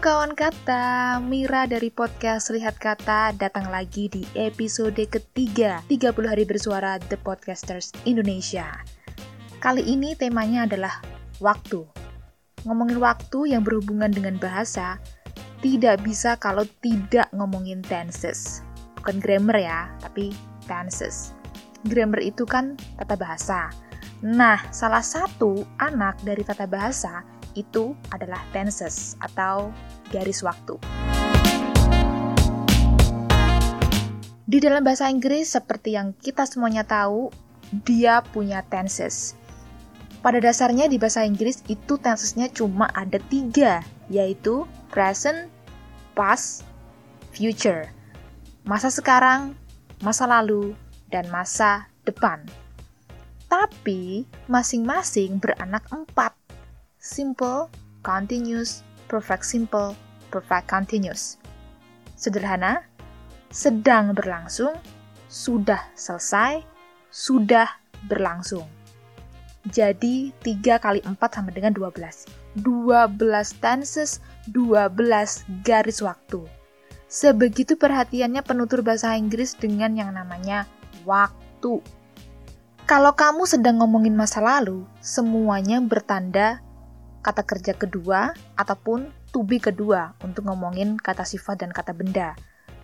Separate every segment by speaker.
Speaker 1: kawan kata, Mira dari podcast Lihat Kata datang lagi di episode ketiga 30 hari bersuara The Podcasters Indonesia. Kali ini temanya adalah waktu. Ngomongin waktu yang berhubungan dengan bahasa, tidak bisa kalau tidak ngomongin tenses. Bukan grammar ya, tapi tenses. Grammar itu kan tata bahasa. Nah, salah satu anak dari tata bahasa itu adalah tenses atau garis waktu. Di dalam bahasa Inggris, seperti yang kita semuanya tahu, dia punya tenses. Pada dasarnya di bahasa Inggris itu tensesnya cuma ada tiga, yaitu present, past, future. Masa sekarang, masa lalu, dan masa depan. Tapi masing-masing beranak empat simple, continuous, perfect simple, perfect continuous. Sederhana, sedang berlangsung, sudah selesai, sudah berlangsung. Jadi 3 kali 4 sama dengan 12. 12 tenses, 12 garis waktu. Sebegitu perhatiannya penutur bahasa Inggris dengan yang namanya waktu. Kalau kamu sedang ngomongin masa lalu, semuanya bertanda kata kerja kedua ataupun to be kedua untuk ngomongin kata sifat dan kata benda.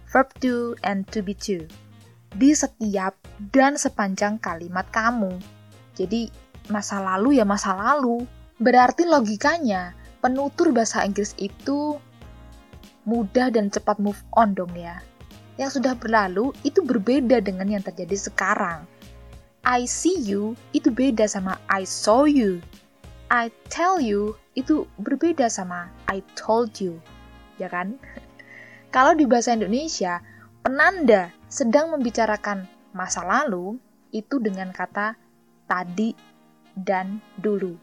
Speaker 1: Verb to and to be to. Di setiap dan sepanjang kalimat kamu. Jadi masa lalu ya masa lalu. Berarti logikanya penutur bahasa Inggris itu mudah dan cepat move on dong ya. Yang sudah berlalu itu berbeda dengan yang terjadi sekarang. I see you itu beda sama I saw you. I tell you itu berbeda sama I told you, ya kan? Kalau di bahasa Indonesia, penanda sedang membicarakan masa lalu itu dengan kata tadi dan dulu.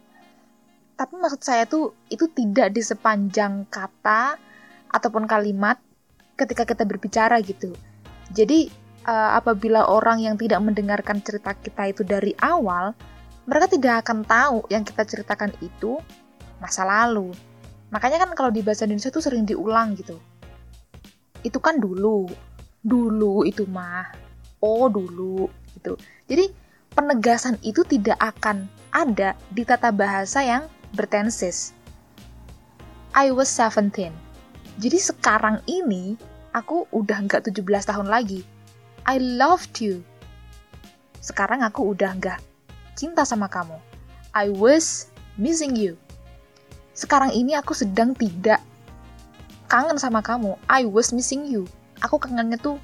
Speaker 1: Tapi maksud saya tuh itu tidak di sepanjang kata ataupun kalimat ketika kita berbicara gitu. Jadi uh, apabila orang yang tidak mendengarkan cerita kita itu dari awal, mereka tidak akan tahu yang kita ceritakan itu masa lalu. Makanya kan kalau di bahasa Indonesia tuh sering diulang gitu. Itu kan dulu. Dulu itu mah. Oh, dulu gitu. Jadi penegasan itu tidak akan ada di tata bahasa yang bertenses. I was 17. Jadi sekarang ini aku udah nggak 17 tahun lagi. I loved you. Sekarang aku udah nggak cinta sama kamu. I was missing you. Sekarang ini aku sedang tidak kangen sama kamu. I was missing you. Aku kangennya tuh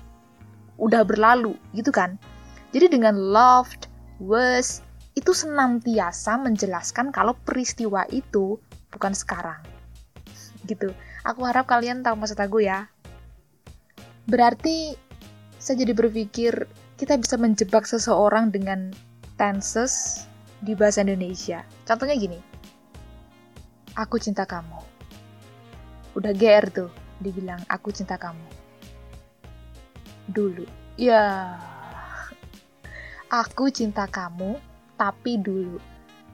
Speaker 1: udah berlalu, gitu kan? Jadi dengan loved, was, itu senantiasa menjelaskan kalau peristiwa itu bukan sekarang. Gitu. Aku harap kalian tahu maksud aku ya. Berarti saya jadi berpikir kita bisa menjebak seseorang dengan tenses di bahasa Indonesia. Contohnya gini, aku cinta kamu. Udah GR tuh, dibilang aku cinta kamu. Dulu. Ya, aku cinta kamu, tapi dulu.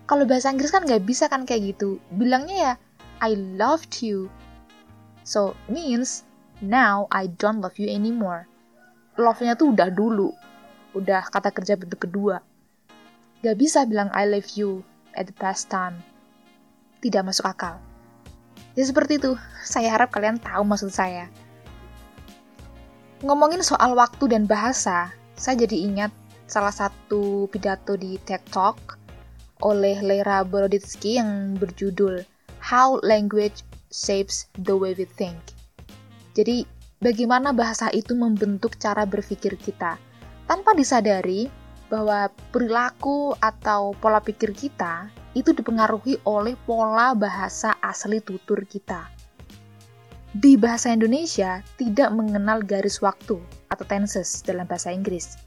Speaker 1: Kalau bahasa Inggris kan nggak bisa kan kayak gitu. Bilangnya ya, I loved you. So, means, now I don't love you anymore. Love-nya tuh udah dulu. Udah kata kerja bentuk kedua Gak bisa bilang I love you at the past time. Tidak masuk akal. Ya seperti itu, saya harap kalian tahu maksud saya. Ngomongin soal waktu dan bahasa, saya jadi ingat salah satu pidato di TED Talk oleh Lera Boroditsky yang berjudul How Language Shapes the Way We Think. Jadi, bagaimana bahasa itu membentuk cara berpikir kita. Tanpa disadari, bahwa perilaku atau pola pikir kita itu dipengaruhi oleh pola bahasa asli tutur kita. Di bahasa Indonesia tidak mengenal garis waktu atau tenses dalam bahasa Inggris.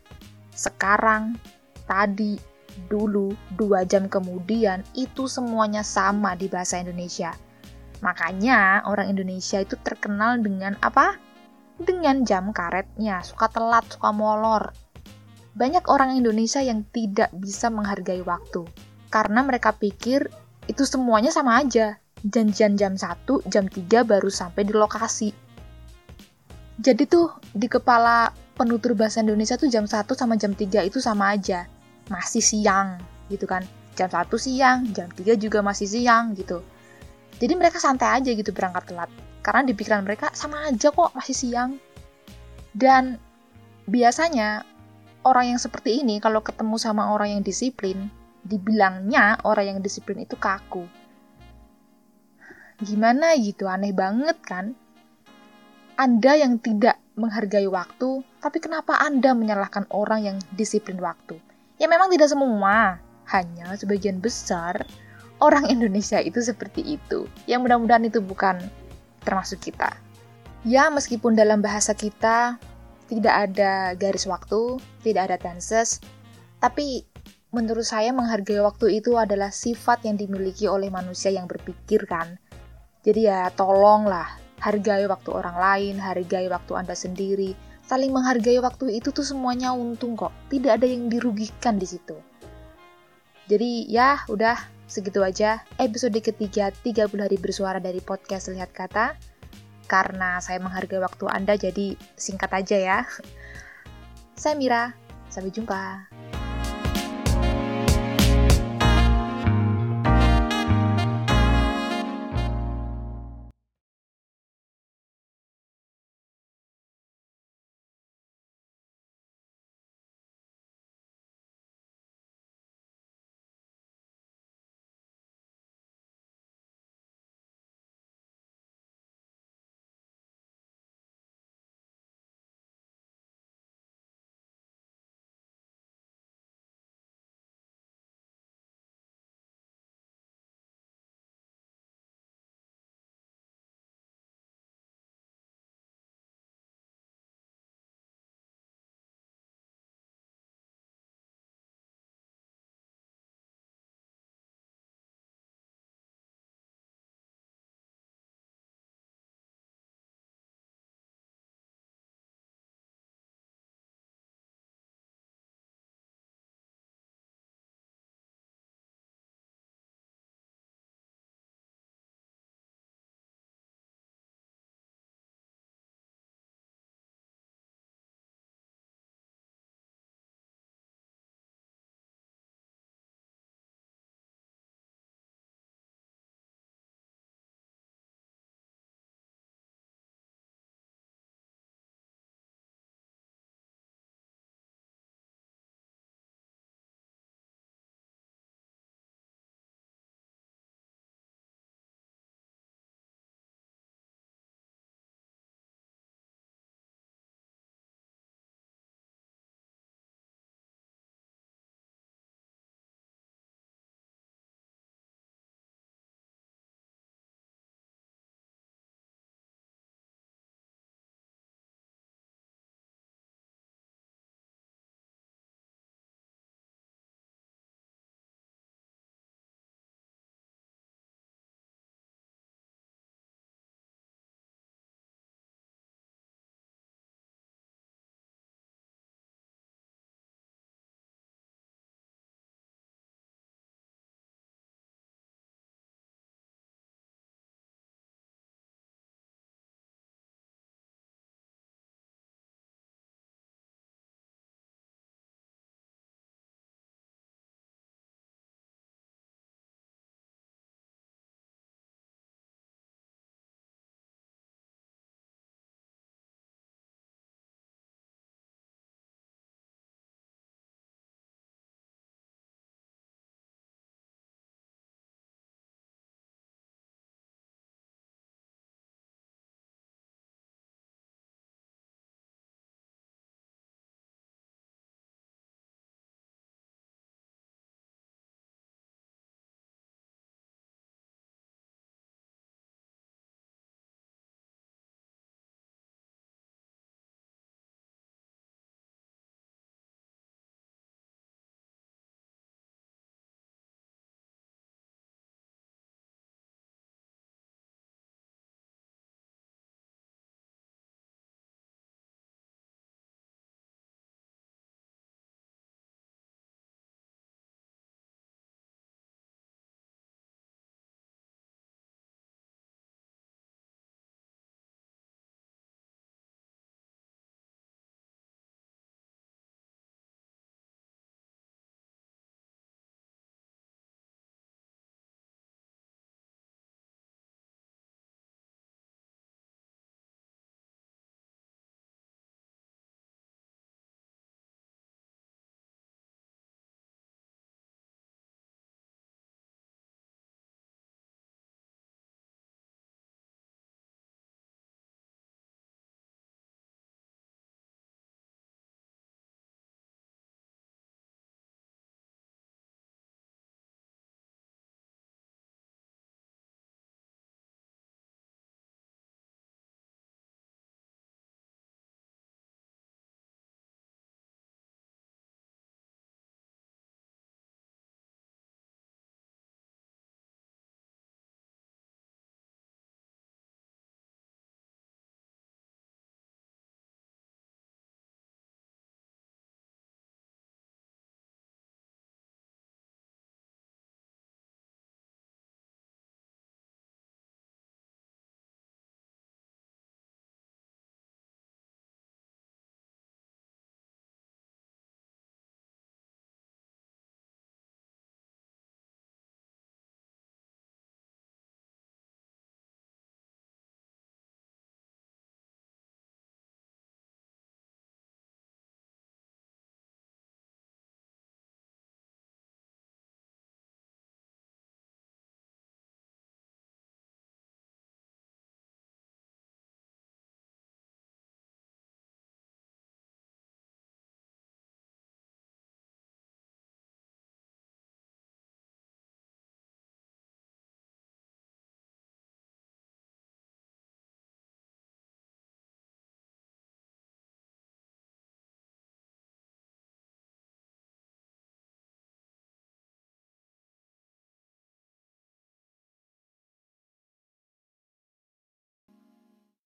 Speaker 1: Sekarang, tadi, dulu, dua jam kemudian, itu semuanya sama di bahasa Indonesia. Makanya orang Indonesia itu terkenal dengan apa? Dengan jam karetnya, suka telat, suka molor, banyak orang Indonesia yang tidak bisa menghargai waktu karena mereka pikir itu semuanya sama aja. janjian jam 1, jam 3 baru sampai di lokasi. Jadi tuh di kepala penutur bahasa Indonesia tuh jam 1 sama jam 3 itu sama aja. Masih siang gitu kan. Jam 1 siang, jam 3 juga masih siang gitu. Jadi mereka santai aja gitu berangkat telat. Karena di pikiran mereka sama aja kok masih siang. Dan biasanya orang yang seperti ini kalau ketemu sama orang yang disiplin, dibilangnya orang yang disiplin itu kaku Gimana gitu, aneh banget kan? Anda yang tidak menghargai waktu, tapi kenapa Anda menyalahkan orang yang disiplin waktu? Ya memang tidak semua, hanya sebagian besar orang Indonesia itu seperti itu. Yang mudah-mudahan itu bukan termasuk kita. Ya, meskipun dalam bahasa kita tidak ada garis waktu, tidak ada tenses, tapi menurut saya menghargai waktu itu adalah sifat yang dimiliki oleh manusia yang berpikir kan. Jadi ya tolonglah hargai waktu orang lain, hargai waktu Anda sendiri. Saling menghargai waktu itu tuh semuanya untung kok. Tidak ada yang dirugikan di situ. Jadi ya udah segitu aja episode ketiga 30 hari bersuara dari podcast Lihat Kata. Karena saya menghargai waktu Anda jadi singkat aja ya. Saya Mira, sampai jumpa.